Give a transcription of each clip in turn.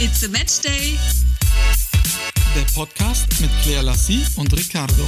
It's a Match Day. Der Podcast mit Claire Lassie und Ricardo.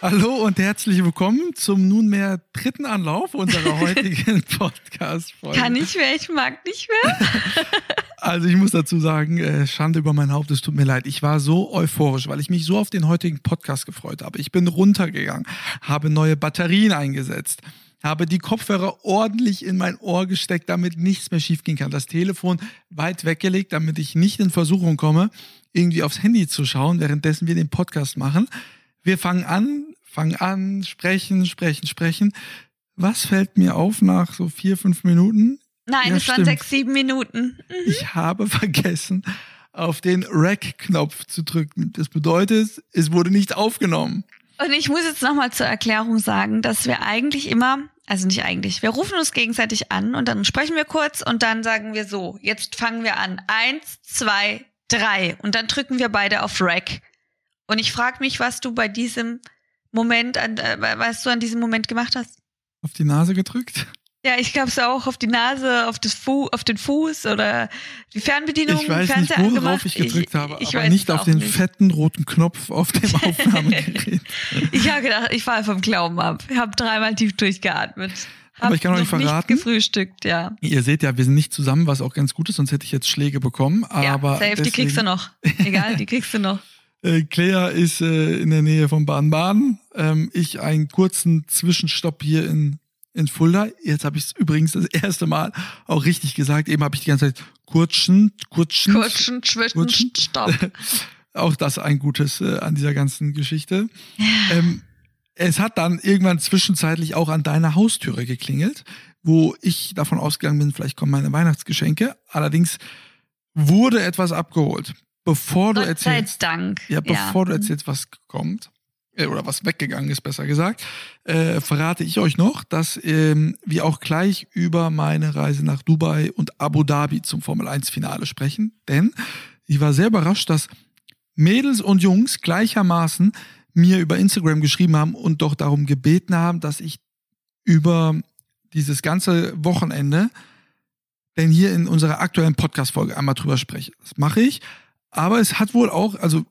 Hallo und herzlich willkommen zum nunmehr dritten Anlauf unserer heutigen Podcast-Folge. Kann nicht mehr, ich mag nicht mehr. Also ich muss dazu sagen, äh, Schande über mein Haupt, es tut mir leid. Ich war so euphorisch, weil ich mich so auf den heutigen Podcast gefreut habe. Ich bin runtergegangen, habe neue Batterien eingesetzt, habe die Kopfhörer ordentlich in mein Ohr gesteckt, damit nichts mehr schiefgehen kann. Das Telefon weit weggelegt, damit ich nicht in Versuchung komme, irgendwie aufs Handy zu schauen, währenddessen wir den Podcast machen. Wir fangen an, fangen an, sprechen, sprechen, sprechen. Was fällt mir auf nach so vier, fünf Minuten? Nein, Ja, es waren stimmt. sechs, sieben Minuten. Mhm. Ich habe vergessen, auf den Rack-Knopf zu drücken. Das bedeutet, es wurde nicht aufgenommen. Und ich muss jetzt nochmal zur Erklärung sagen, dass wir eigentlich immer, also nicht eigentlich, wir rufen uns gegenseitig an und dann sprechen wir kurz und dann sagen wir so, jetzt fangen wir an. Eins, zwei, drei. Und dann drücken wir beide auf Rack. Und ich frage mich, was du bei diesem Moment, an, äh, was du an diesem Moment gemacht hast. Auf die Nase gedrückt. Ja, ich glaube es auch auf die Nase, auf, das Fu auf den Fuß oder die Fernbedienung. Ich weiß nicht, Fernseher worauf angemacht. ich gedrückt habe, ich aber nicht auf den nicht. fetten roten Knopf auf dem Aufnahmegerät. Ich habe gedacht, ich falle vom Glauben ab. Ich habe dreimal tief durchgeatmet. Hab Aber ich kann euch verraten- Nicht gefrühstückt, ja. Ihr seht ja, wir sind nicht zusammen, was auch ganz gut ist, sonst hätte ich jetzt Schläge bekommen. Aber ja, safe, die kriegst du deswegen- noch. Egal, die kriegst du noch. Äh, Claire ist äh, in der Nähe von Baden-Baden. Ähm, ich einen kurzen Zwischenstopp hier in, in Fulda. Jetzt habe ich es übrigens das erste Mal auch richtig gesagt. Eben habe ich die ganze Zeit kurzen, kurzen. Kurzen, zwischen, Kurzen. Stopp. Auch das ein Gutes äh, an dieser ganzen Geschichte. Ähm, es hat dann irgendwann zwischenzeitlich auch an deiner Haustüre geklingelt, wo ich davon ausgegangen bin, vielleicht kommen meine Weihnachtsgeschenke. Allerdings wurde etwas abgeholt. Bevor du Gott sei erzählst, Dank. ja, bevor du erzählst, was kommt, oder was weggegangen ist, besser gesagt, äh, verrate ich euch noch, dass ähm, wir auch gleich über meine Reise nach Dubai und Abu Dhabi zum Formel 1 Finale sprechen. Denn ich war sehr überrascht, dass Mädels und Jungs gleichermaßen mir über Instagram geschrieben haben und doch darum gebeten haben, dass ich über dieses ganze Wochenende denn hier in unserer aktuellen Podcast-Folge einmal drüber spreche. Das mache ich. Aber es hat wohl auch, also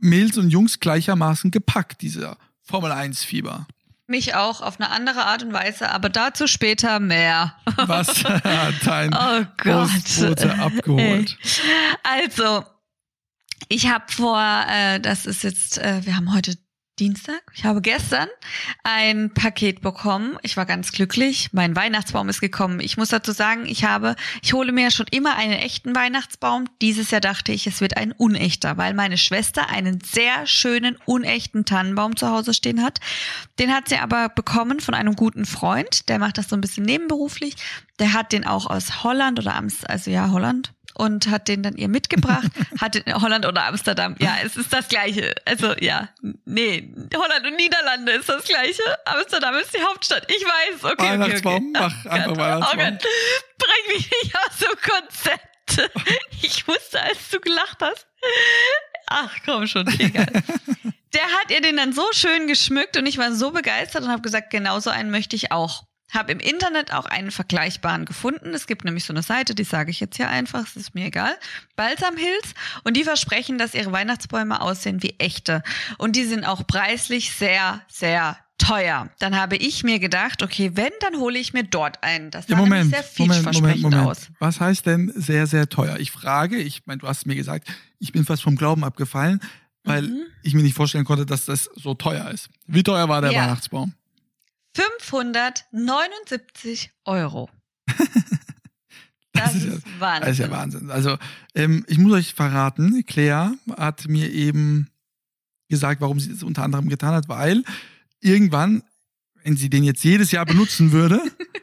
Mädels und Jungs gleichermaßen gepackt, dieser Formel 1-Fieber. Mich auch auf eine andere Art und Weise, aber dazu später mehr. Was hat dein Oh Gott. Abgeholt? Also, ich habe vor, äh, das ist jetzt, äh, wir haben heute Dienstag. Ich habe gestern ein Paket bekommen. Ich war ganz glücklich. Mein Weihnachtsbaum ist gekommen. Ich muss dazu sagen, ich habe, ich hole mir schon immer einen echten Weihnachtsbaum. Dieses Jahr dachte ich, es wird ein unechter, weil meine Schwester einen sehr schönen unechten Tannenbaum zu Hause stehen hat. Den hat sie aber bekommen von einem guten Freund. Der macht das so ein bisschen nebenberuflich. Der hat den auch aus Holland oder Amst, also ja, Holland. Und hat den dann ihr mitgebracht. hat den in Holland oder Amsterdam. Ja, es ist das Gleiche. Also, ja. Nee, Holland und Niederlande ist das Gleiche. Amsterdam ist die Hauptstadt. Ich weiß, okay. okay, Weihnachtsbaum, okay. mach Oh einfach Weihnachtsbaum. Oh Gott, bring mich nicht aus dem Konzept. Ich wusste, als du gelacht hast. Ach, komm schon, egal. Der hat ihr den dann so schön geschmückt und ich war so begeistert und habe gesagt, genau so einen möchte ich auch. Habe im Internet auch einen vergleichbaren gefunden. Es gibt nämlich so eine Seite, die sage ich jetzt hier einfach, es ist mir egal. Balsam Hills. Und die versprechen, dass ihre Weihnachtsbäume aussehen wie echte. Und die sind auch preislich sehr, sehr teuer. Dann habe ich mir gedacht, okay, wenn, dann hole ich mir dort einen. Das sah Ja, Moment, sehr Moment, Moment, vielversprechend Moment. aus. Was heißt denn sehr, sehr teuer? Ich frage, ich meine, du hast mir gesagt, ich bin fast vom Glauben abgefallen, weil Mhm. ich mir nicht vorstellen konnte, dass das so teuer ist. Wie teuer war der Ja. Weihnachtsbaum? 579 Euro. Das Das, ist ja- Wahnsinn. Das ist ja Wahnsinn. Also, ähm, ich muss euch verraten, Claire hat mir eben gesagt, warum sie das unter anderem getan hat, weil irgendwann, wenn sie den jetzt jedes Jahr benutzen würde,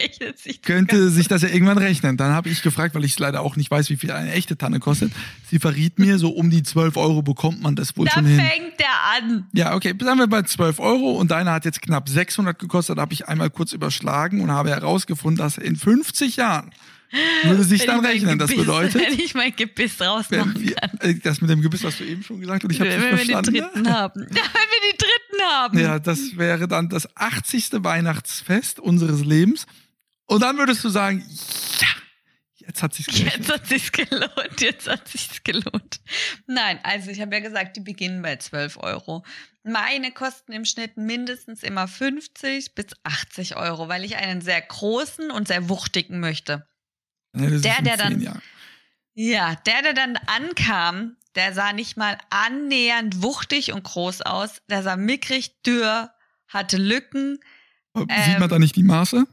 Rechnet sich das könnte sich das ja irgendwann rechnen. Dann habe ich gefragt, weil ich es leider auch nicht weiß, wie viel eine echte Tanne kostet. Sie verriet mir, so um die 12 Euro bekommt man das wohl Da schon hin. fängt der an. Ja, okay, bleiben wir bei 12 Euro und deine hat jetzt knapp 600 gekostet. Da habe ich einmal kurz überschlagen und habe herausgefunden, dass in 50 Jahren würde sich Wenn dann rechnen. Das Gebiss- bedeutet, Wenn ich mein Gebiss wenn rausmachen wir, kann. äh, das mit dem Gebiss hast du eben schon gesagt und ich habe wenn es wir den verstanden. dritten haben. Ja, wenn wir die dritten haben. Ja, das wäre dann das 80. Weihnachtsfest unseres Lebens. Und dann würdest du sagen, ja, jetzt hat sich's gerechnet. Jetzt hat sich's gelohnt, jetzt hat sich's gelohnt. Nein, also ich habe ja gesagt, die beginnen bei 12 Euro. Meine kosten im Schnitt mindestens immer 50 bis 80 Euro, weil ich einen sehr großen und sehr wuchtigen möchte. Ja, Der, der dann- Jahren. Ja, der, der dann ankam, der sah nicht mal annähernd wuchtig und groß aus. Der sah mickrig, dürr, hatte Lücken. Sieht man ähm, da nicht die Maße?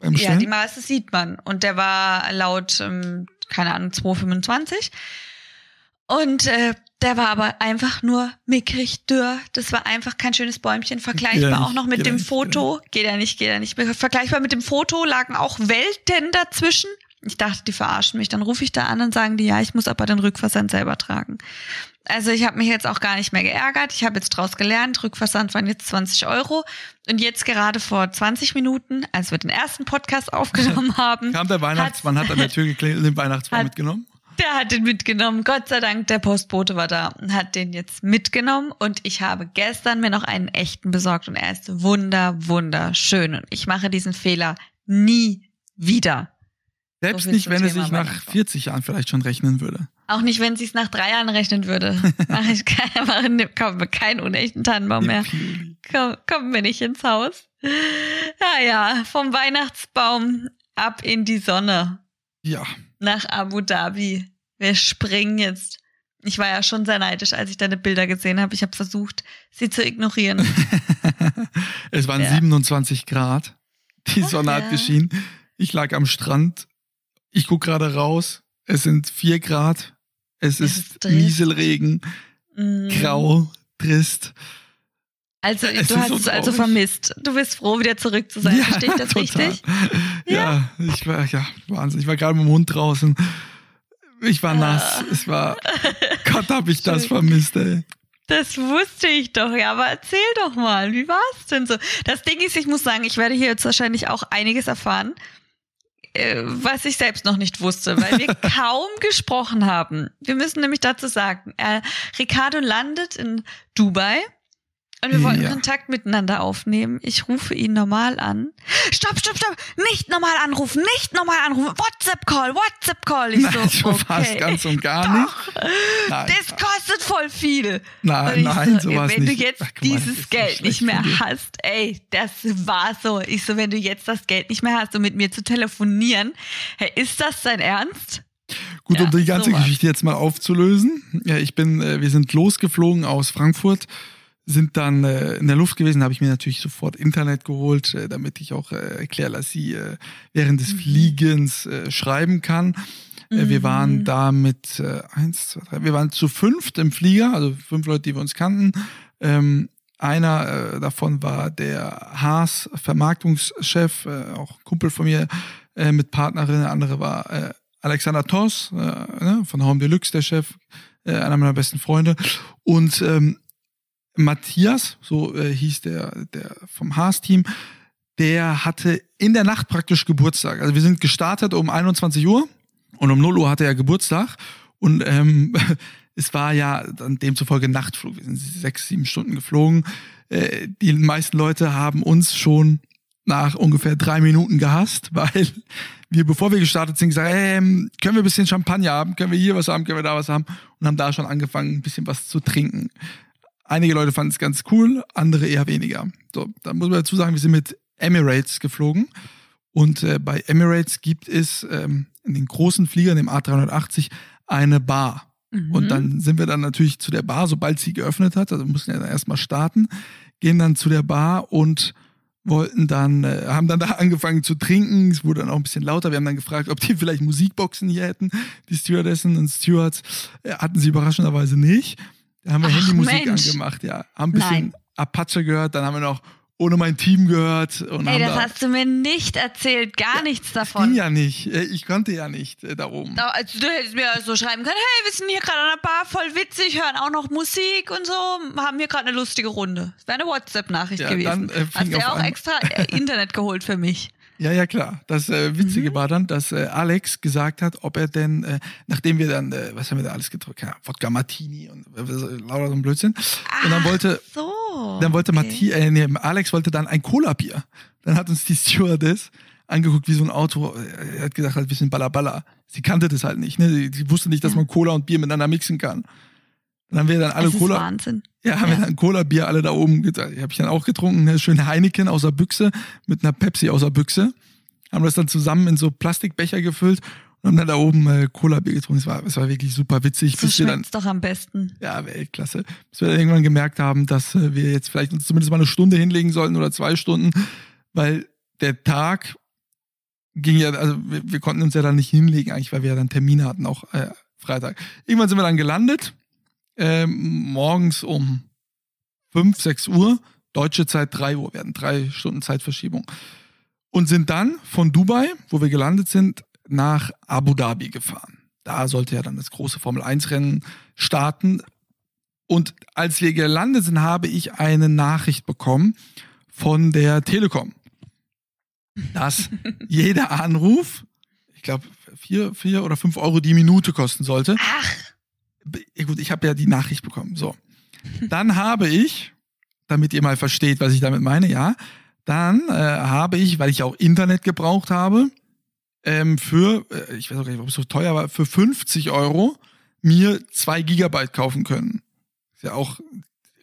Beim Ja, die Maße sieht man. Und der war laut, ähm, keine Ahnung, 2,25. Und äh, der war aber einfach nur mickrig, dürr. Das war einfach kein schönes Bäumchen. Vergleichbar nicht, auch noch mit dem nicht, Foto. Geht ja nicht, geht ja nicht. Vergleichbar mit dem Foto lagen auch Welten dazwischen. Ich dachte, die verarschen mich. Dann rufe ich da an und sagen die, ja, ich muss aber den Rückversand selber tragen. Also ich habe mich jetzt auch gar nicht mehr geärgert. Ich habe jetzt draus gelernt. Rückversand waren jetzt 20 Euro. Und jetzt gerade vor 20 Minuten, als wir den ersten Podcast aufgenommen haben, Kam der Weihnachtsmann, hat an der Tür geklingelt und den Weihnachtsmann Hat- mitgenommen? der hat den mitgenommen. Gott sei Dank, der Postbote war da und hat den jetzt mitgenommen. Und ich habe gestern mir noch einen echten besorgt und er ist wunder, wunderschön. Und ich mache diesen Fehler nie wieder. Selbst viel nicht, wenn es sich nach Weihnachtsbaum. 40 Jahren vielleicht schon rechnen würde. Auch nicht, wenn es nach drei Jahren rechnen würde. Mache ich kein, mache, komm, keinen unechten Tannenbaum mehr. Komm, kommen wir nicht ins Haus. Ja, ja, vom Weihnachtsbaum ab in die Sonne. Ja, nach Abu Dhabi. Wir springen jetzt. Ich war ja schon sehr neidisch, als ich deine Bilder gesehen habe. Ich habe versucht, sie zu ignorieren. es waren Ja. 27 Grad. Die Ach Sonne ja. hat geschienen. Ich lag am Strand. Ich guck gerade raus. Es sind 4 Grad. Es Es ist. Nieselregen, Mm. grau, trist. Also Es du hast so es also vermisst. Du bist froh, wieder zurück zu sein. Verstehe ich das total. richtig? Ja. ich war, ja, Wahnsinn. Ich war gerade mit dem Hund draußen. Ich war nass. Es war, Gott, hab ich das vermisst, ey. Das wusste ich doch, ja, aber erzähl doch mal, wie war es denn so? Das Ding ist, ich muss sagen, ich werde hier jetzt wahrscheinlich auch einiges erfahren, was ich selbst noch nicht wusste, weil wir kaum gesprochen haben. Wir müssen nämlich dazu sagen, äh, Ricardo landet in Dubai und wir wollten Ja. Kontakt miteinander aufnehmen. Ich rufe ihn normal an. Stopp, stopp, stopp! Nicht normal anrufen, nicht normal anrufen. WhatsApp-Call, WhatsApp-Call. Ich Nein, so, schon okay. fast ganz und gar nicht. Nein, Das kostet voll viel. nein, nein, so, sowas wenn nicht. du jetzt Ach, mal, dieses ist Geld so nicht mehr hast, ey, das war so. Ich so, wenn du jetzt das Geld nicht mehr hast, um mit mir zu telefonieren, hey, ist das dein Ernst? Gut, Ja, um die ganze sowas. Geschichte jetzt mal aufzulösen. Ja, ich bin, äh, wir sind losgeflogen aus Frankfurt, sind dann äh, in der Luft gewesen, habe ich mir natürlich sofort Internet geholt, äh, damit ich auch äh, Claire Lassie äh, während des Mhm. Fliegens äh, schreiben kann. Äh, wir Mhm. waren da mit äh, eins, zwei, drei, wir waren zu fünft im Flieger, also fünf Leute, die wir uns kannten. Ähm, einer äh, davon war der Haas Vermarktungschef, äh, auch Kumpel von mir äh, mit Partnerin. Der andere war äh, Alexander Toss äh, ne, von Home Deluxe, der Chef, äh, einer meiner besten Freunde. Und ähm, Matthias, so äh, hieß der, der vom Haas-Team, der hatte in der Nacht praktisch Geburtstag. Also wir sind gestartet um 21 Uhr und um 0 Uhr hatte er Geburtstag. Und ähm, es war ja dann demzufolge Nachtflug. Wir sind sechs, sieben Stunden geflogen. Äh, die meisten Leute haben uns schon nach ungefähr drei Minuten gehasst, weil wir, bevor wir gestartet sind, gesagt, ähm, können wir ein bisschen Champagner haben, können wir hier was haben, können wir da was haben und haben da schon angefangen, ein bisschen was zu trinken. Einige Leute fanden es ganz cool, andere eher weniger. So, da muss man dazu sagen, wir sind mit Emirates geflogen und äh, bei Emirates gibt es ähm, in den großen Fliegern, dem A380, eine Bar. Mhm. Und dann sind wir dann natürlich zu der Bar, sobald sie geöffnet hat, also mussten ja dann erstmal starten, gehen dann zu der Bar und wollten dann, äh, haben dann da angefangen zu trinken. Es wurde dann auch ein bisschen lauter. Wir haben dann gefragt, ob die vielleicht Musikboxen hier hätten. Die Stewardessen und Stewards äh, hatten sie überraschenderweise nicht. Da haben wir Ach, Handymusik Mensch. angemacht, ja. Haben ein bisschen Nein. Apache gehört, dann haben wir noch ohne mein Team gehört. Und Ey, das da, hast du mir nicht erzählt, gar nichts ging davon. ja nicht. Äh, Ich konnte ja nicht äh, da oben. Da, also du hättest mir so schreiben können, hey, wir sind hier gerade an der Bar, voll witzig, hören auch noch Musik und so, haben hier gerade eine lustige Runde. Das wäre eine WhatsApp-Nachricht Ja, gewesen. dann, äh, Hast du ja auch einmal- extra äh, Internet geholt für mich. Ja, ja, klar. Das äh, Mhm. Witzige war dann, dass äh, Alex gesagt hat, ob er denn, äh, nachdem wir dann, äh, was haben wir da alles getrunken? Ja, Wodka Martini und äh, lauter so ein Blödsinn. und dann wollte, So. dann wollte okay. Äh, nee, Alex wollte dann ein Cola-Bier. Dann hat uns die Stewardess angeguckt wie so ein Auto. Er hat gesagt, halt ein bisschen Ballaballa. Sie kannte das halt nicht, ne? Sie, sie wusste nicht, dass Ja. man Cola und Bier miteinander mixen kann. Dann haben wir dann alle ist Cola. Wahnsinn. Ja, haben Ja. wir dann Cola, Bier alle da oben. getan. Habe ich dann auch getrunken, ne? schön Heineken aus der Büchse mit einer Pepsi aus der Büchse. Haben das dann zusammen in so Plastikbecher gefüllt und haben dann da oben äh, Cola, Bier getrunken. Es war, es war wirklich super witzig, So bis wir dann schmeckt's doch am besten. ja, Weltklasse. Bis wir dann irgendwann gemerkt haben, dass äh, wir jetzt vielleicht uns zumindest mal eine Stunde hinlegen sollten oder zwei Stunden, weil der Tag ging ja, also wir, wir konnten uns ja dann nicht hinlegen, eigentlich, weil wir ja dann Termine hatten, auch äh, Freitag. Irgendwann sind wir dann gelandet, ähm, morgens um 5, 6 Uhr, deutsche Zeit 3 Uhr, hatten drei Stunden Zeitverschiebung. Und sind dann von Dubai, wo wir gelandet sind, nach Abu Dhabi gefahren. Da sollte ja dann das große Formel-1-Rennen starten. Und als wir gelandet sind, habe ich eine Nachricht bekommen von der Telekom, dass jeder Anruf, ich glaube, vier, vier oder fünf Euro die Minute kosten sollte. Ach, gut, ich habe ja die Nachricht bekommen. So. Dann habe ich, damit ihr mal versteht, was ich damit meine, ja, dann äh, habe ich, weil ich auch Internet gebraucht habe, ähm, für, äh, ich weiß auch gar nicht, ob es so teuer war, für 50 Euro mir zwei Gigabyte kaufen können. Ist ja auch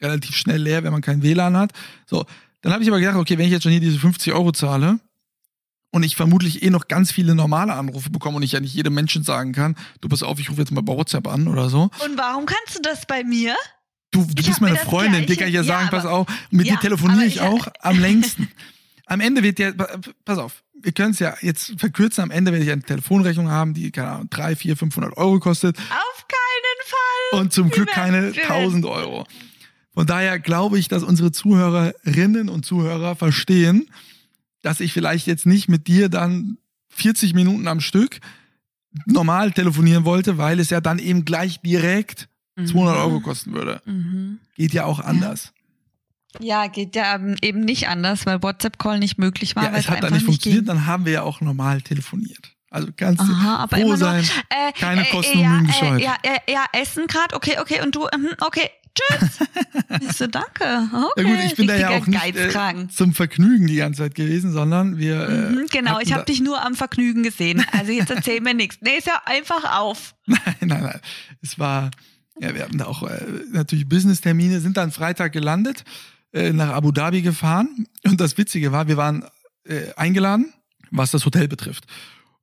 relativ schnell leer, wenn man kein WLAN hat. So, dann habe ich aber gedacht, okay, wenn ich jetzt schon hier diese 50 Euro zahle und ich vermutlich eh noch ganz viele normale Anrufe bekomme und ich ja nicht jedem Menschen sagen kann, du pass auf, ich rufe jetzt mal bei WhatsApp an oder so. und warum kannst du das bei mir? Du, du Ich bist meine Freundin, dir kann ich ja sagen, aber- pass auf, mit Ja, dir telefoniere ich ich- auch am längsten. Am Ende wird ja, pass auf, wir können es ja jetzt verkürzen, am Ende werde ich eine Telefonrechnung haben, die, keine Ahnung, 3, 4, 500 Euro kostet Auf keinen Fall. und zum Glück keine wir werden- 1000 Euro. Von daher glaube ich, dass unsere Zuhörerinnen und Zuhörer verstehen, dass ich vielleicht jetzt nicht mit dir dann 40 Minuten am Stück normal telefonieren wollte, weil es ja dann eben gleich direkt 200 Euro kosten würde. Mhm. Geht ja auch anders. Ja, geht ja ähm, eben nicht anders, weil WhatsApp-Call nicht möglich war. Ja, es hat dann nicht funktioniert, ging. dann haben wir ja auch normal telefoniert. Also du Aha, aber froh immer sein. äh, keine äh, Kosten ja, und Mühen äh, ja, ja, ja, Essen gerade, okay, okay, und du, mhm, okay, tschüss. ich so, danke, okay. Ja gut, ich bin da ja auch nicht äh, zum Vergnügen die ganze Zeit gewesen, sondern wir. Äh, Mhm, genau, hatten ich habe dich nur am Vergnügen gesehen. Also jetzt erzähl mir nichts. Nee, ist ja einfach auf. Nein, nein, nein. Es war, ja, wir hatten da auch äh, natürlich Business-Termine, sind dann Freitag gelandet, äh, nach Abu Dhabi gefahren. Und das Witzige war, wir waren äh, eingeladen, was das Hotel betrifft.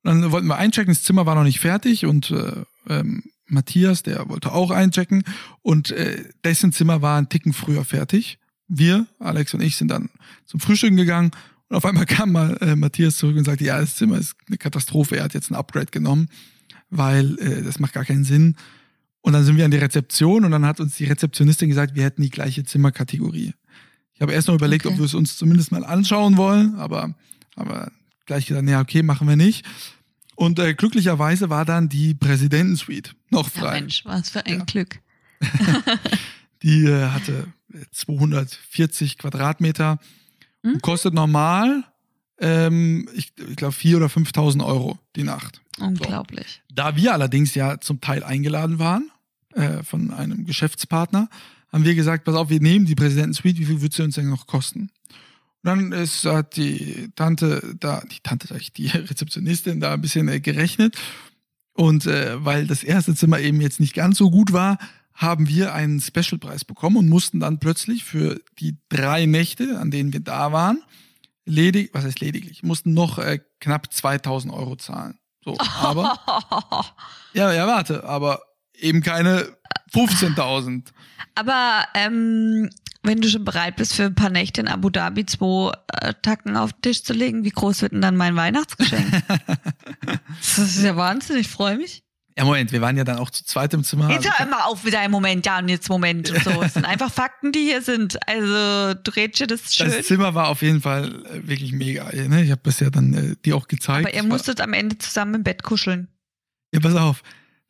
Und dann wollten wir einchecken, das Zimmer war noch nicht fertig und äh, ähm, Matthias, der wollte auch einchecken und äh, dessen Zimmer war einen Ticken früher fertig. Wir, Alex und ich, sind dann zum Frühstücken gegangen und auf einmal kam mal äh, Matthias zurück und sagte, ja, das Zimmer ist eine Katastrophe, er hat jetzt ein Upgrade genommen, weil äh, das macht gar keinen Sinn. Und dann sind wir an die Rezeption und dann hat uns die Rezeptionistin gesagt, wir hätten die gleiche Zimmerkategorie. Ich habe erst noch überlegt, Okay. ob wir es uns zumindest mal anschauen wollen, aber, aber gleich gesagt, ja, okay, machen wir nicht. Und äh, glücklicherweise war dann die Präsidentensuite noch Ja, frei. Mensch, was für ein Ja. Glück. Die äh, hatte 240 Quadratmeter Mhm. und kostet normal, ähm, ich, ich glaube, 4.000 oder 5.000 Euro die Nacht. Unglaublich. Da wir allerdings ja zum Teil eingeladen waren äh, von einem Geschäftspartner, haben wir gesagt, pass auf, wir nehmen die Präsidentensuite, wie viel wird sie uns denn noch kosten? Dann ist, hat die Tante da, die Tante, sag ich, die Rezeptionistin da ein bisschen äh, gerechnet. Und äh, weil das erste Zimmer eben jetzt nicht ganz so gut war, haben wir einen Specialpreis bekommen und mussten dann plötzlich für die drei Nächte, an denen wir da waren, ledig, was heißt lediglich, mussten noch äh, knapp 2000 Euro zahlen. So, aber ja, ja, warte, aber eben keine 15.000. Aber ähm, wenn du schon bereit bist, für ein paar Nächte in Abu Dhabi zwei äh, Tacken auf den Tisch zu legen, wie groß wird denn dann mein Weihnachtsgeschenk? das ist ja Wahnsinn, ich freue mich. Ja, Moment, wir waren ja dann auch zu zweit im Zimmer. Jetzt hör immer auf wieder einen Moment, ja und jetzt Moment und so. Es sind einfach Fakten, die hier sind. Also du redest das ist schön. das Zimmer war auf jeden Fall äh, wirklich mega. Ne? Ich habe das ja dann äh, dir auch gezeigt. Aber ihr musstet am Ende zusammen im Bett kuscheln. Ja, pass auf.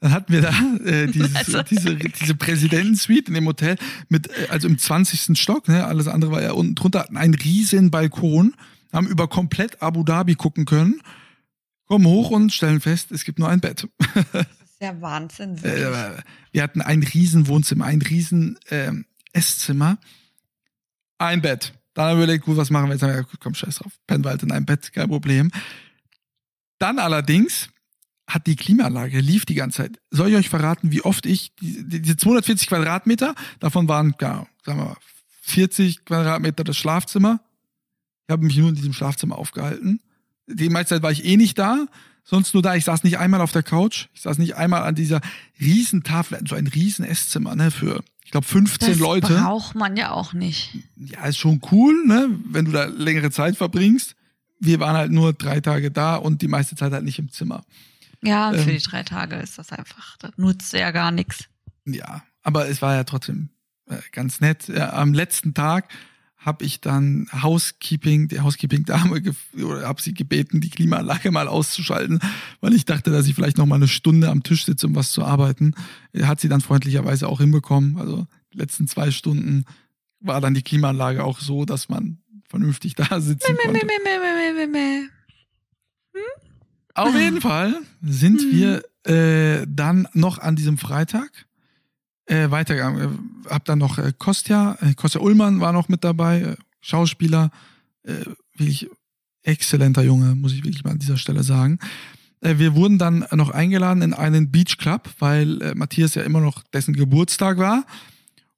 Dann hatten wir da äh, dieses, Also. diese, diese Präsidentensuite in dem Hotel mit, äh, also im 20. Stock, ne? alles andere war ja unten drunter, hatten einen riesen Balkon, haben über komplett Abu Dhabi gucken können, kommen hoch und stellen fest, es gibt nur ein Bett. Das ist ja Wahnsinn. wirklich. Äh, wir hatten ein riesen Wohnzimmer, ein riesen ähm, Esszimmer, ein Bett. Dann haben wir überlegt, gut, was machen wir jetzt? Haben wir komm, scheiß drauf. Pennen wir halt in einem Bett, kein Problem. Dann allerdings hat die Klimaanlage, lief die ganze Zeit. Soll ich euch verraten, wie oft ich, die, diese 240 Quadratmeter, davon waren, ja, sagen wir mal, 40 Quadratmeter das Schlafzimmer. Ich habe mich nur in diesem Schlafzimmer aufgehalten. Die meiste Zeit war ich eh nicht da, sonst nur da. Ich saß nicht einmal auf der Couch. Ich saß nicht einmal an dieser Riesentafel, so ein riesen Esszimmer, ne, für, ich glaube, 15 das Leute. braucht man ja auch nicht. Ja, ist schon cool, ne, wenn du da längere Zeit verbringst. Wir waren halt nur drei Tage da und die meiste Zeit halt nicht im Zimmer. Ja, für Ähm. die drei Tage ist das einfach, das nutzt ja gar nichts. Ja, aber es war ja trotzdem äh, ganz nett. Ja, am letzten Tag habe ich dann Housekeeping, die Housekeeping-Dame, oder habe sie gebeten, die Klimaanlage mal auszuschalten, weil ich dachte, dass ich vielleicht noch mal eine Stunde am Tisch sitze, um was zu arbeiten. Äh, Hat sie dann freundlicherweise auch hinbekommen. Also die letzten zwei Stunden war dann die Klimaanlage auch so, dass man vernünftig da sitzen Meh, konnte. meh, meh, meh, meh, meh, meh. Auf jeden Fall sind Hm. wir äh, dann noch an diesem Freitag äh, weitergegangen. Äh, hab dann noch äh, Kostja, äh, Kostja Ullmann war noch mit dabei, äh, Schauspieler, äh, wirklich exzellenter Junge, muss ich wirklich mal an dieser Stelle sagen. Äh, wir wurden dann noch eingeladen in einen Beach Club, weil äh, Matthias ja immer noch dessen Geburtstag war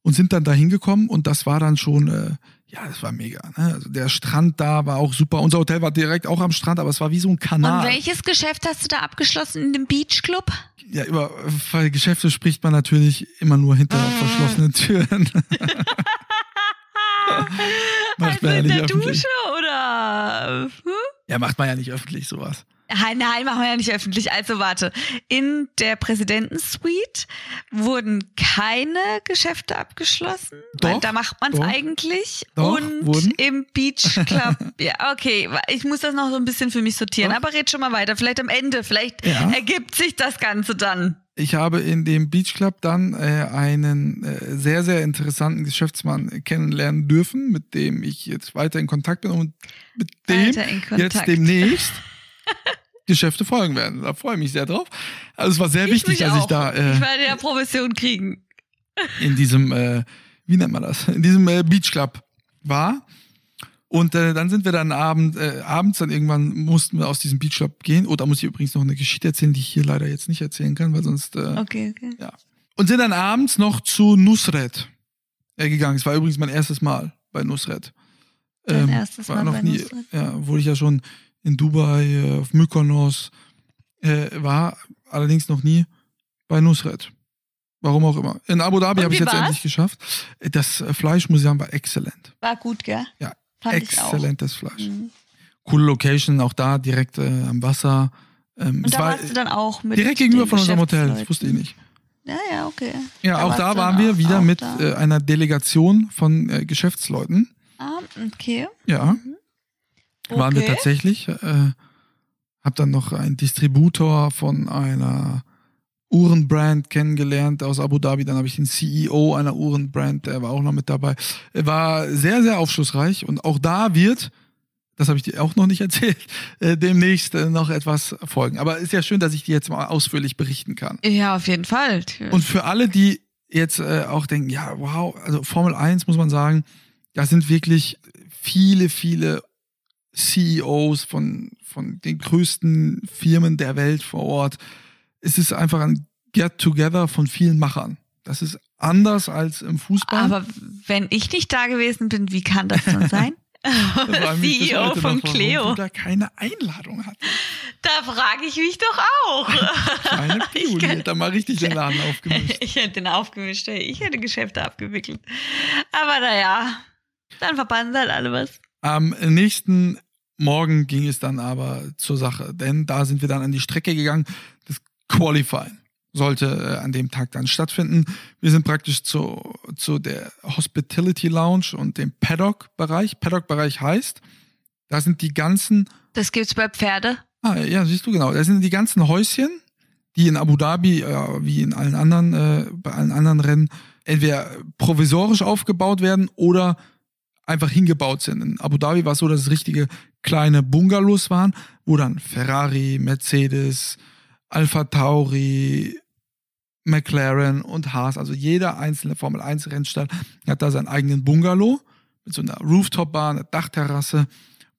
und sind dann da hingekommen und das war dann schon, äh, ja, das war mega. Ne? Also der Strand da war auch super. Unser Hotel war direkt auch am Strand, aber es war wie so ein Kanal. Und welches Geschäft hast du da abgeschlossen in dem Beach Club? Ja, über äh, Geschäfte spricht man natürlich immer nur hinter Ah. verschlossenen Türen. also in der. Dusche oder? Hm? Ja, macht man ja nicht öffentlich sowas. Nein, machen wir ja nicht öffentlich. Also warte. In der Präsidentensuite wurden keine Geschäfte abgeschlossen. weil Doch, da macht man es eigentlich. doch, Und wurden. im Beach Club. ja, okay. Ich muss das noch so ein bisschen für mich sortieren. Doch. Aber red schon mal weiter. Vielleicht am Ende. Vielleicht Ja. ergibt sich das Ganze dann. Ich habe in dem Beach Club dann äh, einen äh, sehr, sehr interessanten Geschäftsmann kennenlernen dürfen, mit dem ich jetzt weiter in Kontakt bin und mit dem jetzt demnächst Geschäfte folgen werden. Da freue ich mich sehr drauf. Also es war sehr wichtig, mich dass auch. ich da äh, ich werde ja Provision kriegen. in diesem, äh, wie nennt man das, in diesem äh, Beach Club war. Und äh, dann sind wir dann abend, äh, abends dann irgendwann mussten wir aus diesem Beach Club gehen. Oh, da muss ich übrigens noch eine Geschichte erzählen, die ich hier leider jetzt nicht erzählen kann, weil sonst. Äh, Okay, okay. ja. Und sind dann abends noch zu Nusret äh, gegangen. Es war übrigens mein erstes Mal bei Nusret. Dein erstes war Mal noch bei nie, Nusret? Ja, obwohl ich ja schon in Dubai, äh, auf Mykonos äh, war, allerdings noch nie bei Nusret. Warum auch immer. In Abu Dhabi habe ich jetzt war's? endlich geschafft. Das äh, Fleischmuseum war exzellent. War gut, gell? Ja, Fand ich auch. Exzellentes Fleisch. Mhm. Coole Location, auch da direkt äh, am Wasser. Ähm, Und da war warst du dann auch mit direkt gegenüber von unserem Hotel. Das wusste ich nicht. Ja, ja, okay. Ja, Da auch da waren wir auch- wieder auch mit äh, einer Delegation von äh, Geschäftsleuten. Ah, okay. Ja, okay. waren wir tatsächlich. Äh, hab dann noch einen Distributor von einer Uhrenbrand kennengelernt aus Abu Dhabi. Dann habe ich den CEO einer Uhrenbrand, der war auch noch mit dabei. Er war sehr, sehr aufschlussreich und auch da wird, das habe ich dir auch noch nicht erzählt, äh, demnächst äh, noch etwas folgen. Aber ist ja schön, dass ich dir jetzt mal ausführlich berichten kann. Ja, auf jeden Fall. Und für alle, die jetzt äh, auch denken, ja, wow, also Formel 1 muss man sagen, da sind wirklich viele, viele CEOs von, von den größten Firmen der Welt vor Ort. Es ist einfach ein Get-Together von vielen Machern. Das ist anders als im Fußball. Aber wenn ich nicht da gewesen bin, wie kann das denn sein? CEO von Cleo. da keine Einladung hat. Da frage ich mich doch auch. Kleine Ich Pioli, hat da mal richtig den Laden aufgemischt. Ich hätte den aufgemischt, ey. ich hätte Geschäfte abgewickelt. Aber naja, dann verpassen halt alle was. Am nächsten Morgen ging es dann aber zur Sache, denn da sind wir dann an die Strecke gegangen. Das Qualifying sollte äh, an dem Tag dann stattfinden. Wir sind praktisch zu, zu der Hospitality Lounge und dem Paddock-Bereich. Paddock-Bereich heißt, da sind die ganzen, Das gibt's bei Pferde. ah ja, siehst du genau, da sind die ganzen Häuschen, die in Abu Dhabi, ja, wie in allen anderen, äh, bei allen anderen Rennen, entweder provisorisch aufgebaut werden oder einfach hingebaut sind. In Abu Dhabi war es so, dass es richtige kleine Bungalows waren, wo dann Ferrari, Mercedes, Alpha Tauri, McLaren und Haas, also jeder einzelne Formel 1 Rennstall hat da seinen eigenen Bungalow mit so einer Rooftop-Bar, einer Dachterrasse,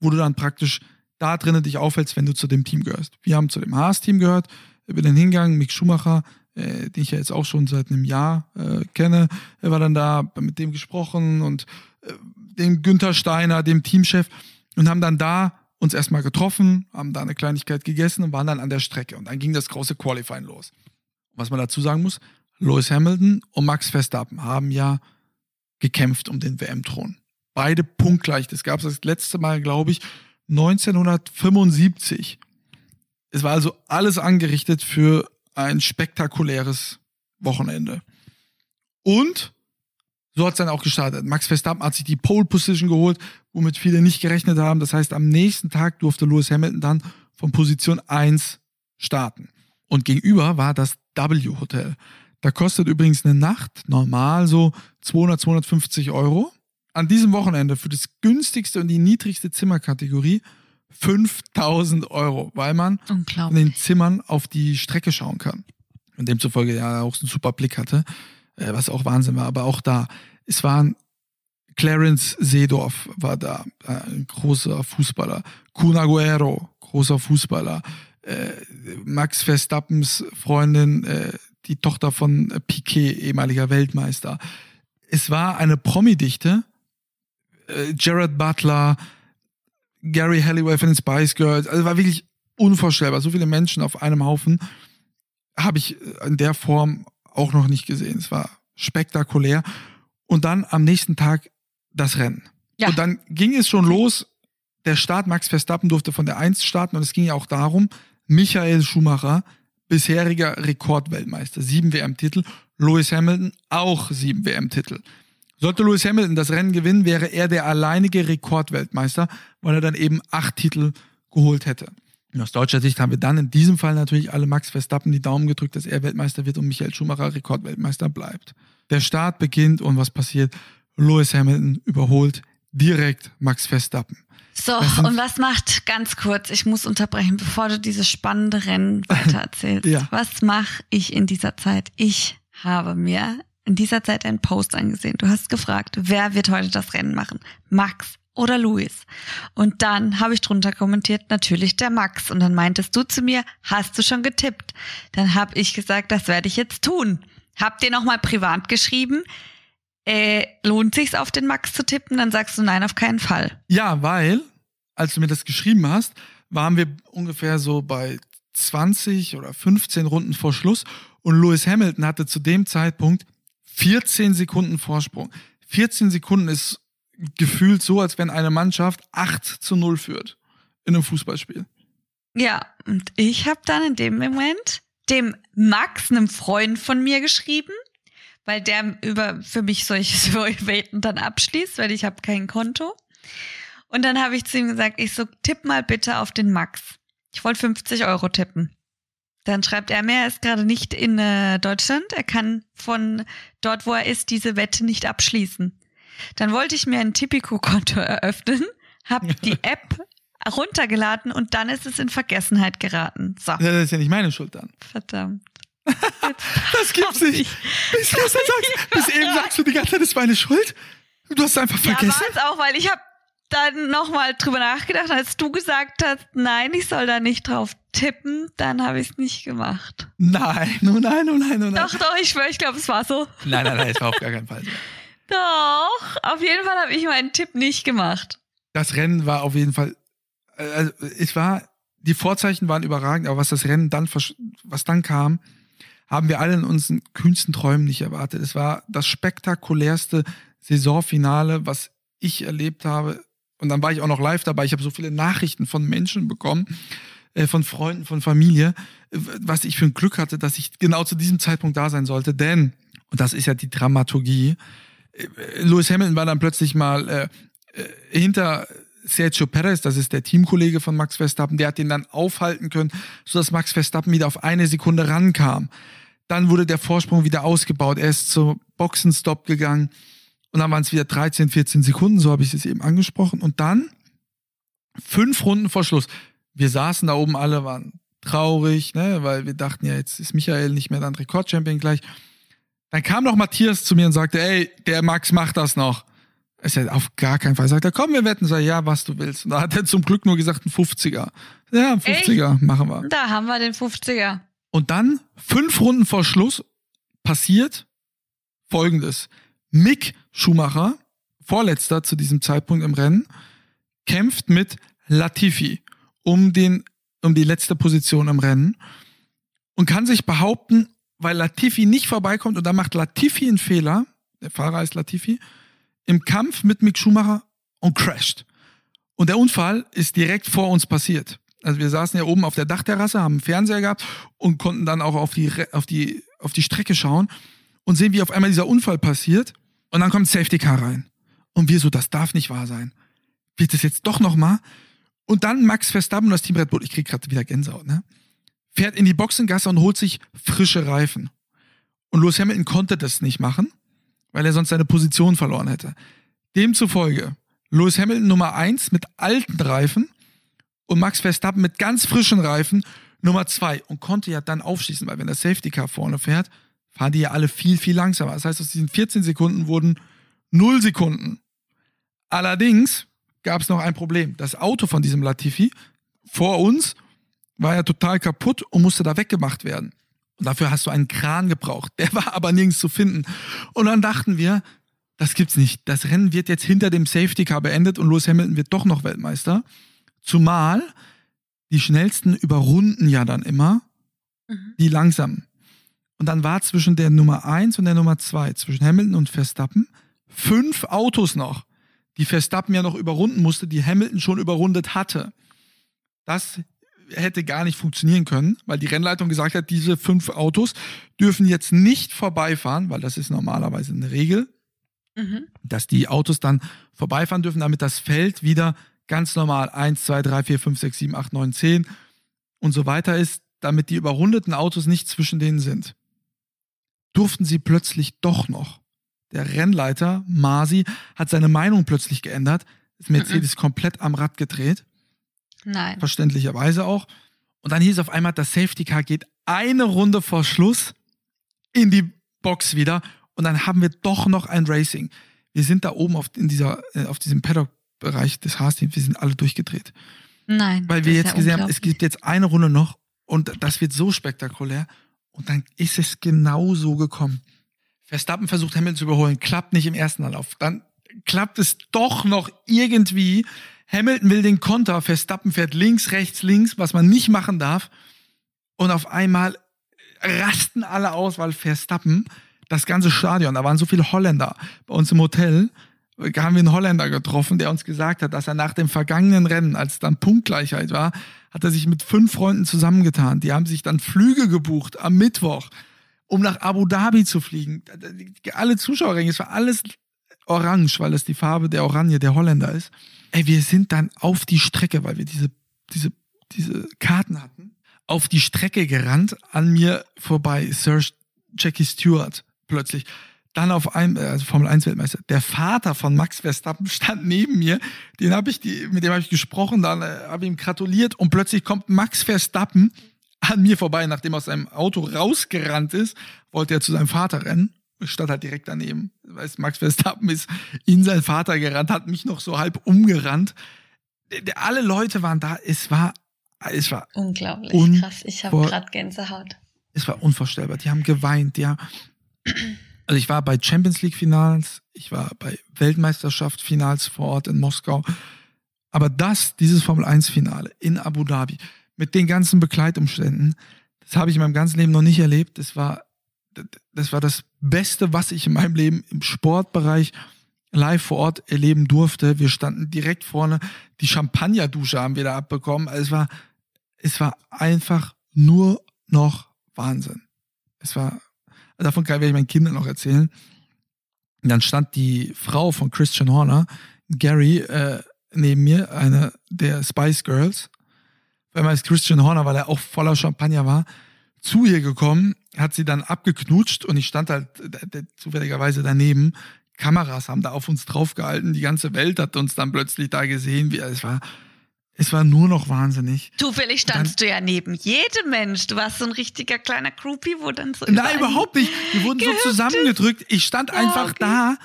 wo du dann praktisch da drinnen dich aufhältst, wenn du zu dem Team gehörst. Wir haben zu dem Haas-Team gehört, bin dann hingegangen, Mick Schumacher, äh, den ich ja jetzt auch schon seit einem Jahr äh, kenne, er war dann da, mit dem gesprochen und äh, dem Günther Steiner, dem Teamchef und haben dann da uns erstmal getroffen, haben da eine Kleinigkeit gegessen und waren dann an der Strecke. Und dann ging das große Qualifying los. Was man dazu sagen muss, Lewis Hamilton und Max Verstappen haben ja gekämpft um den WM-Thron. Beide punktgleich. Das gab es das letzte Mal, glaube ich, 1975. Es war also alles angerichtet für ein spektakuläres Wochenende. Und so hat es dann auch gestartet. Max Verstappen hat sich die Pole Position geholt, womit viele nicht gerechnet haben. Das heißt, am nächsten Tag durfte Lewis Hamilton dann von Position 1 starten. Und gegenüber war das W Hotel. Da kostet übrigens eine Nacht normal so 200, 250 Euro. An diesem Wochenende für das günstigste und die niedrigste Zimmerkategorie 5000 Euro, weil man in den Zimmern auf die Strecke schauen kann. Und demzufolge ja auch einen super Blick hatte, äh, was auch Wahnsinn war. Aber auch da, es waren Clarence Seedorf war da, äh, ein großer Fußballer. Kun Aguero, großer Fußballer. Äh, Max Verstappens Freundin, die Tochter von Piquet, ehemaliger Weltmeister. Es war eine Promi-Dichte. Jared Butler, Gary Halliwell von den Spice Girls. Also war wirklich unvorstellbar. So viele Menschen auf einem Haufen habe ich in der Form auch noch nicht gesehen. Es war spektakulär. Und dann am nächsten Tag das Rennen. Ja. Und dann ging es schon los. Der Start, Max Verstappen durfte von der 1 starten und es ging ja auch darum, Michael Schumacher, bisheriger Rekordweltmeister, sieben WM-Titel, Lewis Hamilton auch sieben WM-Titel. Sollte Lewis Hamilton das Rennen gewinnen, wäre er der alleinige Rekordweltmeister, weil er dann eben acht Titel geholt hätte. Und aus deutscher Sicht haben wir dann in diesem Fall natürlich alle Max Verstappen die Daumen gedrückt, dass er Weltmeister wird und Michael Schumacher Rekordweltmeister bleibt. Der Start beginnt und was passiert? Lewis Hamilton überholt direkt Max Verstappen. So, und was macht, ganz kurz, ich muss unterbrechen, bevor du dieses spannende Rennen weitererzählst. ja. Was mache ich in dieser Zeit? Ich habe mir in dieser Zeit einen Post angesehen. Du hast gefragt, wer wird heute das Rennen machen? Max oder Luis? Und dann habe ich drunter kommentiert, natürlich der Max. Und dann meintest du zu mir, hast du schon getippt? Dann habe ich gesagt, das werde ich jetzt tun. Hab dir nochmal privat geschrieben, äh, lohnt sich's auf den Max zu tippen? Dann sagst du nein, auf keinen Fall. Ja, weil, als du mir das geschrieben hast, waren wir ungefähr so bei 20 oder 15 Runden vor Schluss und Lewis Hamilton hatte zu dem Zeitpunkt 14 Sekunden Vorsprung. 14 Sekunden ist gefühlt so, als wenn eine Mannschaft 8 zu 0 führt in einem Fußballspiel. Ja, und ich habe dann in dem Moment dem Max, einem Freund von mir, geschrieben, weil der über für mich solche Wetten dann abschließt, weil ich habe kein Konto. Und dann habe ich zu ihm gesagt, ich so, tipp mal bitte auf den Max. Ich wollte 50 Euro tippen. Dann schreibt er mir, er ist gerade nicht in äh, Deutschland. Er kann von dort, wo er ist, diese Wette nicht abschließen. Dann wollte ich mir ein Tipico-Konto eröffnen, habe die App runtergeladen und dann ist es in Vergessenheit geraten. So. Das ist ja nicht meine Schuld dann. Verdammt. das gibt's nicht. Bis, sagst, bis eben sagst du die ganze Zeit, das ist meine Schuld. Du hast es einfach vergessen. Ja, war es auch, weil ich habe dann nochmal drüber nachgedacht, als du gesagt hast, nein, ich soll da nicht drauf tippen, dann habe ich es nicht gemacht. Nein, oh nein, oh nein, oh nein. Doch, doch, ich schwöre, ich glaube, es war so. Nein, nein, nein, es war auf gar keinen Fall so. Doch, auf jeden Fall habe ich meinen Tipp nicht gemacht. Das Rennen war auf jeden Fall, also es war, die Vorzeichen waren überragend, aber was das Rennen dann, was dann kam, haben wir alle in unseren kühnsten Träumen nicht erwartet. Es war das spektakulärste Saisonfinale, was ich erlebt habe und dann war ich auch noch live dabei. Ich habe so viele Nachrichten von Menschen bekommen, äh, von Freunden, von Familie, äh, was ich für ein Glück hatte, dass ich genau zu diesem Zeitpunkt da sein sollte. Denn, und das ist ja die Dramaturgie, Lewis Hamilton war dann plötzlich mal äh, äh, hinter Sergio Perez, das ist der Teamkollege von Max Verstappen, der hat ihn dann aufhalten können, sodass Max Verstappen wieder auf eine Sekunde rankam. Dann wurde der Vorsprung wieder ausgebaut. Er ist zum Boxenstopp gegangen. Und dann waren es wieder 13, 14 Sekunden, so habe ich es eben angesprochen. Und dann fünf Runden vor Schluss. Wir saßen da oben alle, waren traurig, ne, weil wir dachten ja, jetzt ist Michael nicht mehr dann Rekordchampion gleich. Dann kam noch Matthias zu mir und sagte, ey, der Max macht das noch. Ist ja auf gar keinen Fall. Sagt er, komm, wir wetten. Sag ich, ja, was du willst. Und da hat er zum Glück nur gesagt, ein 50er. Ja, ein 50er, Echt? machen wir. Da haben wir den 50er. Und dann, fünf Runden vor Schluss, passiert folgendes. Mick Schumacher, vorletzter zu diesem Zeitpunkt im Rennen, kämpft mit Latifi um, den, um die letzte Position im Rennen und kann sich behaupten, weil Latifi nicht vorbeikommt und dann macht Latifi einen Fehler, der Fahrer ist Latifi, im Kampf mit Mick Schumacher und crasht. Und der Unfall ist direkt vor uns passiert. Also wir saßen ja oben auf der Dachterrasse, haben einen Fernseher gehabt und konnten dann auch auf die, auf die, auf die Strecke schauen und sehen, wie auf einmal dieser Unfall passiert. Und dann kommt Safety Car rein. Und wir so, das darf nicht wahr sein. Wird das jetzt doch nochmal? Und dann Max Verstappen und das Team Red Bull, ich krieg gerade wieder Gänsehaut, ne? Fährt in die Boxengasse und holt sich frische Reifen. Und Lewis Hamilton konnte das nicht machen, weil er sonst seine Position verloren hätte. Demzufolge Lewis Hamilton Nummer eins mit alten Reifen und Max Verstappen mit ganz frischen Reifen Nummer zwei und konnte ja dann aufschließen, weil wenn der Safety Car vorne fährt, fahren die ja alle viel, viel langsamer. Das heißt, aus diesen 14 Sekunden wurden 0 Sekunden. Allerdings gab es noch ein Problem. Das Auto von diesem Latifi vor uns war ja total kaputt und musste da weggemacht werden. Und dafür hast du einen Kran gebraucht. Der war aber nirgends zu finden. Und dann dachten wir, das gibt's nicht. Das Rennen wird jetzt hinter dem Safety Car beendet und Lewis Hamilton wird doch noch Weltmeister. Zumal die schnellsten überrunden ja dann immer Mhm. die langsamen. Und dann war zwischen der Nummer 1 und der Nummer 2, zwischen Hamilton und Verstappen, fünf Autos noch, die Verstappen ja noch überrunden musste, die Hamilton schon überrundet hatte. Das hätte gar nicht funktionieren können, weil die Rennleitung gesagt hat, diese fünf Autos dürfen jetzt nicht vorbeifahren, weil das ist normalerweise eine Regel, Mhm. dass die Autos dann vorbeifahren dürfen, damit das Feld wieder ganz normal 1, 2, 3, 4, 5, 6, 7, 8, 9, 10 und so weiter ist, damit die überrundeten Autos nicht zwischen denen sind. Durften sie plötzlich doch noch. Der Rennleiter, Masi, hat seine Meinung plötzlich geändert, ist Mercedes komplett am Rad gedreht, Nein. verständlicherweise auch. Und dann hieß auf einmal, das Safety Car geht eine Runde vor Schluss in die Box wieder und dann haben wir doch noch ein Racing. Wir sind da oben auf, in dieser, äh, auf diesem Paddock-Bereich des Haas-Teams, wir sind alle durchgedreht. Nein. Weil wir jetzt ja gesehen haben, es gibt jetzt eine Runde noch und das wird so spektakulär. Und dann ist es genau so gekommen. Verstappen versucht Hamilton zu überholen, klappt nicht im ersten Anlauf. Dann klappt es doch noch irgendwie. Hamilton will den Konter, Verstappen fährt links, rechts, links, was man nicht machen darf. Und auf einmal rasten alle aus, weil Verstappen das ganze Stadion, da waren so viele Holländer bei uns im Hotel, haben wir einen Holländer getroffen, der uns gesagt hat, dass er nach dem vergangenen Rennen, als dann Punktgleichheit war, hat er sich mit fünf Freunden zusammengetan. Die haben sich dann Flüge gebucht am Mittwoch, um nach Abu Dhabi zu fliegen. Alle Zuschauerränge, es war alles orange, weil es die Farbe der Oranje der Holländer ist. Ey, wir sind dann auf die Strecke, weil wir diese, diese, diese Karten hatten, auf die Strecke gerannt, an mir vorbei, Sir Jackie Stewart plötzlich. Dann auf einem, also Formel 1 Weltmeister, der Vater von Max Verstappen stand neben mir, den habe ich, die, mit dem habe ich gesprochen, dann äh, habe ihm gratuliert und plötzlich kommt Max Verstappen an mir vorbei, nachdem er aus seinem Auto rausgerannt ist, wollte er zu seinem Vater rennen. Stand halt direkt daneben. Weißt, Max Verstappen ist in seinen Vater gerannt, hat mich noch so halb umgerannt. Alle Leute waren da. Es war, es war Unglaublich Un- krass. Ich habe gerade Gänsehaut. es war unvorstellbar. Die haben geweint, ja. Also ich war bei Champions League Finals, ich war bei Weltmeisterschaft Finals vor Ort in Moskau. Aber das, dieses Formel 1 Finale in Abu Dhabi mit den ganzen Begleitumständen, das habe ich in meinem ganzen Leben noch nicht erlebt. Das war, das war das Beste, was ich in meinem Leben im Sportbereich live vor Ort erleben durfte. Wir standen direkt vorne, die Champagnerdusche haben wir da abbekommen. Also es war, es war einfach nur noch Wahnsinn. Es war, davon kann ich meinen Kindern noch erzählen. Und dann stand die Frau von Christian Horner, Gary, äh, neben mir, eine der Spice Girls. Weil man ist Christian Horner, weil er auch voller Champagner war, zu ihr gekommen, hat sie dann abgeknutscht und ich stand halt äh, äh, zufälligerweise daneben. Kameras haben da auf uns draufgehalten, die ganze Welt hat uns dann plötzlich da gesehen. Wie, es war, es war nur noch wahnsinnig. Zufällig standst du ja neben jedem Mensch. Du warst so ein richtiger kleiner Groupie, wo dann so. Nein, überhaupt nicht. Wir wurden so zusammengedrückt. Ich stand Ja, einfach okay. da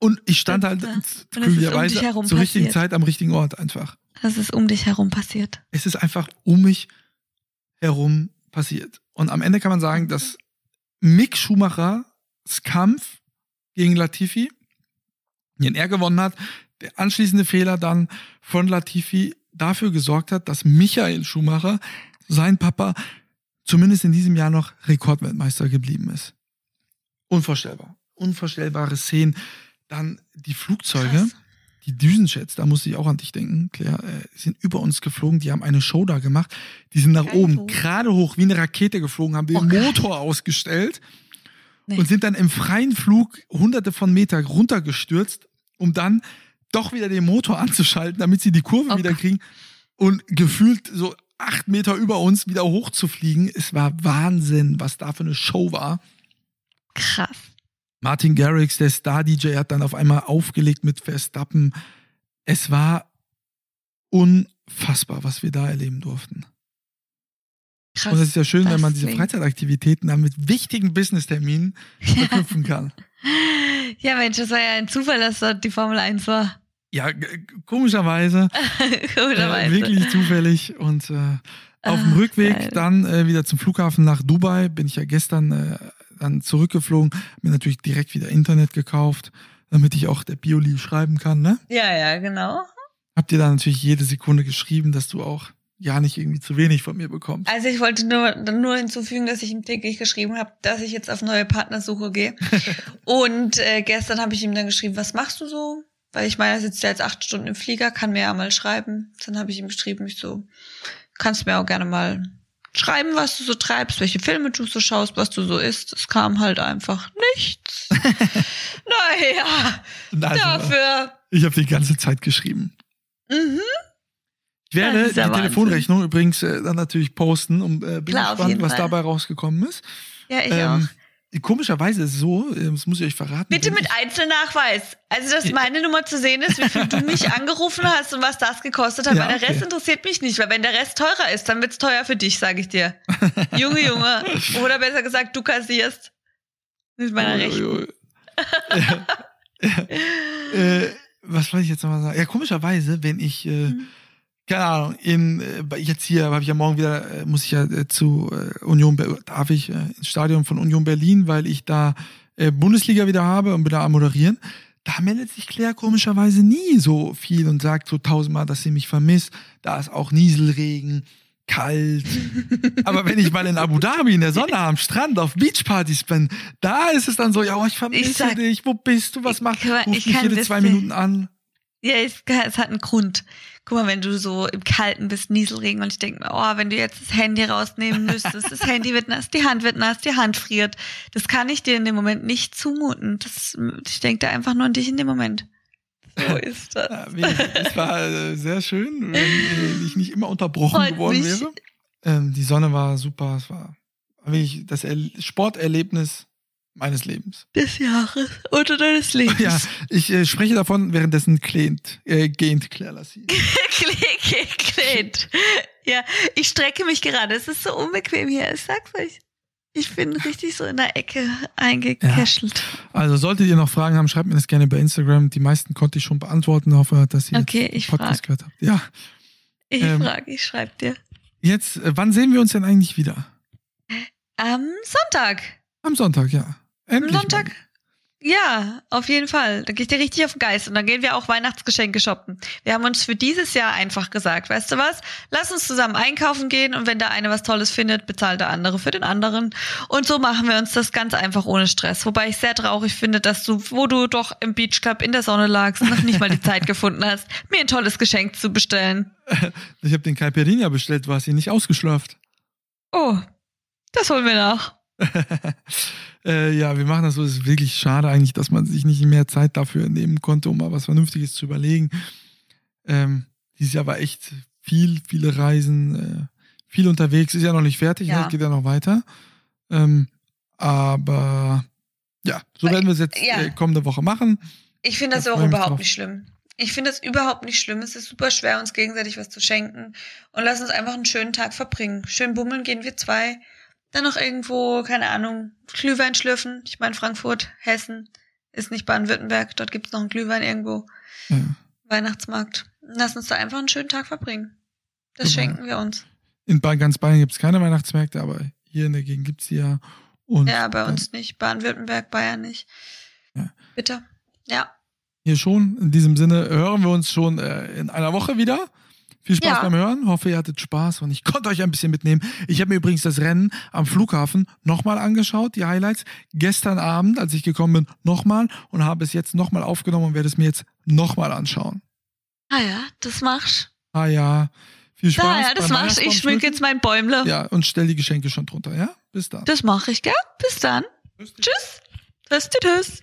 Und ich stand halt um glücklicherweise dich herum zur richtigen passiert. Zeit am richtigen Ort einfach. Das ist um dich herum passiert. Es ist einfach um mich herum passiert. Und am Ende kann man sagen, dass Mick Schumachers Kampf gegen Latifi, den er gewonnen hat, der anschließende Fehler dann von Latifi dafür gesorgt hat, dass Michael Schumacher, sein Papa, zumindest in diesem Jahr noch Rekordweltmeister geblieben ist. Unvorstellbar. Unvorstellbare Szenen. Dann die Flugzeuge, Krass. Die Düsenjets, da musste ich auch an dich denken, Claire, äh, sind über uns geflogen, die haben eine Show da gemacht. Die sind nach Geil, oben, wo? gerade hoch, wie eine Rakete geflogen, haben den Oh. Motor ausgestellt Nee. und sind dann im freien Flug hunderte von Meter runtergestürzt, um dann doch wieder den Motor anzuschalten, damit sie die Kurve Oh wieder Gott. kriegen und gefühlt so acht Meter über uns wieder hochzufliegen. Es war Wahnsinn, was da für eine Show war. Krass. Martin Garrix, der Star-DJ, hat dann auf einmal aufgelegt mit Verstappen. Es war unfassbar, was wir da erleben durften. Krass. Und es ist ja schön, wenn man diese Freizeitaktivitäten dann mit wichtigen Business-Terminen verknüpfen kann. Ja, Mensch, das war ja ein Zufall, dass dort die Formel 1 war. Ja, g- komischerweise, äh, Komischerweise. wirklich zufällig. Und äh, auf dem Rückweg geil. dann äh, wieder zum Flughafen nach Dubai, bin ich ja gestern äh, dann zurückgeflogen, mir natürlich direkt wieder Internet gekauft, damit ich auch der Bioli schreiben kann. Ne? Ja, ja, genau. Hab dir dann natürlich jede Sekunde geschrieben, dass du auch ja nicht irgendwie zu wenig von mir bekommst. Also ich wollte nur, nur hinzufügen, dass ich ihm täglich geschrieben habe, dass ich jetzt auf neue Partnersuche gehe. Und äh, gestern habe ich ihm dann geschrieben, was machst du so? Weil ich meine, er sitzt ja jetzt acht Stunden im Flieger, kann mir ja mal schreiben. Dann habe ich ihm geschrieben, ich so, kannst mir auch gerne mal schreiben, was du so treibst, welche Filme du so schaust, was du so isst. Es kam halt einfach nichts. naja, Also, dafür. Ich habe die ganze Zeit geschrieben. Mhm. Ich werde die. Telefonrechnung übrigens äh, dann natürlich posten und äh, bin Klar, gespannt, was dabei rausgekommen ist. Ja, ich Ähm, auch. Komischerweise ist es so, äh, das muss ich euch verraten. Bitte mit Einzelnachweis. Also, dass meine Nummer zu sehen ist, wie viel du mich angerufen hast und was das gekostet hat. Ja, weil der Rest okay. interessiert mich nicht, weil wenn der Rest teurer ist, dann wird's teuer für dich, sage ich dir. Junge, Junge. Oder besser gesagt, du kassierst. Mit meiner Rechnung. Ui, ui, ui. äh, was wollte ich jetzt nochmal sagen? Ja, komischerweise, wenn ich, äh, Mhm. Keine Ahnung, in, äh, jetzt hier habe ich ja morgen wieder, äh, muss ich ja äh, zu Union, darf ich ins Stadion von Union Berlin, weil ich da Bundesliga wieder habe und bin da am moderieren. Da meldet sich Claire komischerweise nie so viel und sagt so tausendmal, dass sie mich vermisst. Da ist auch Nieselregen, kalt. Aber wenn ich mal in Abu Dhabi in der Sonne am Strand auf Beachpartys bin, da ist es dann so, ja, oh, ich vermisse Ich sag- dich, wo bist du, was machst du? Ruf ich mich kann jede zwei Minuten an. Ja, es, es hat einen Grund. Guck mal, wenn du so im Kalten bist, Nieselregen und ich denke mir, oh, wenn du jetzt das Handy rausnehmen müsstest, das Handy wird nass, die Hand wird nass, die Hand friert. Das kann ich dir in dem Moment nicht zumuten. Das, ich denke da einfach nur an dich in dem Moment. So ist das. Ja, es war äh, sehr schön, wenn äh, ich nicht immer unterbrochen Freut geworden mich. wäre. Ähm, die Sonne war super, es war wirklich das er Sporterlebnis meines Lebens. Des Jahres oder deines Lebens. Ja, ich äh, spreche davon, währenddessen klänt, äh, gähnt Claire Lassie. Klick. Ja, ich strecke mich gerade. Es ist so unbequem hier. Ich sag's euch. Ich bin richtig so in der Ecke eingekeschelt. Also solltet ihr noch Fragen haben, schreibt mir das gerne bei Instagram. Die meisten konnte ich schon beantworten. Hoffe, dass ihr Okay, ich Podcast frag. gehört habt. Ja, Ich Ähm, frage, ich schreib dir. jetzt, äh, wann sehen wir uns denn eigentlich wieder? Am Sonntag. Am Sonntag, ja. Endlich. Sonntag? Ja, auf jeden Fall. Da gehe ich dir richtig auf den Geist. Und dann gehen wir auch Weihnachtsgeschenke shoppen. Wir haben uns für dieses Jahr einfach gesagt, weißt du was? Lass uns zusammen einkaufen gehen und wenn der eine was Tolles findet, bezahlt der andere für den anderen. Und so machen wir uns das ganz einfach ohne Stress. Wobei ich sehr traurig finde, dass du, wo du doch im Beach Club in der Sonne lagst, noch nicht mal die Zeit gefunden hast, mir ein tolles Geschenk zu bestellen. Ich habe den Caipirinha bestellt, du hast ihn nicht ausgeschlafen. Oh, das holen wir nach. äh, ja, wir machen das so. Es ist wirklich schade eigentlich, dass man sich nicht mehr Zeit dafür nehmen konnte, um mal was Vernünftiges zu überlegen. Ähm, dieses Jahr war echt viel, viele Reisen, äh, viel unterwegs. Ist ja noch nicht fertig, Ja. ne? geht ja noch weiter. Ähm, aber ja, so werden wir es jetzt ja. äh, kommende Woche machen. Ich finde das Da auch überhaupt drauf. nicht schlimm. Ich finde das überhaupt nicht schlimm. Es ist super schwer, uns gegenseitig was zu schenken. Und lass uns einfach einen schönen Tag verbringen. Schön bummeln gehen wir zwei. Dann noch irgendwo, keine Ahnung, Glühwein schlürfen. Ich meine, Frankfurt, Hessen Ist nicht Baden-Württemberg, dort gibt's noch einen Glühwein irgendwo. Ja. Weihnachtsmarkt. Lass uns da einfach einen schönen Tag verbringen. Das Super. schenken wir uns. In ganz Bayern gibt es keine Weihnachtsmärkte, aber hier in der Gegend gibt's die ja. Und Ja, bei uns nicht. Baden-Württemberg, Bayern nicht. Ja. Bitte. Ja. Hier schon. In diesem Sinne hören wir uns schon äh, in einer Woche wieder. Viel Spaß Ja. beim Hören. Hoffe, ihr hattet Spaß und ich konnte euch ein bisschen mitnehmen. Ich habe mir übrigens das Rennen am Flughafen nochmal angeschaut, die Highlights. Gestern Abend, als ich gekommen bin, nochmal und habe es jetzt nochmal aufgenommen und werde es mir jetzt nochmal anschauen. Ah ja, das machst. Ah ja, viel Spaß. Ah ja, das machst. Ich Weihnachtsbaum schmück schmücken. jetzt mein Bäumle. Ja, und stell die Geschenke schon drunter, ja? Bis dann. Das mache ich, gell? Bis dann. Tschüss. Tschüss, tschüss.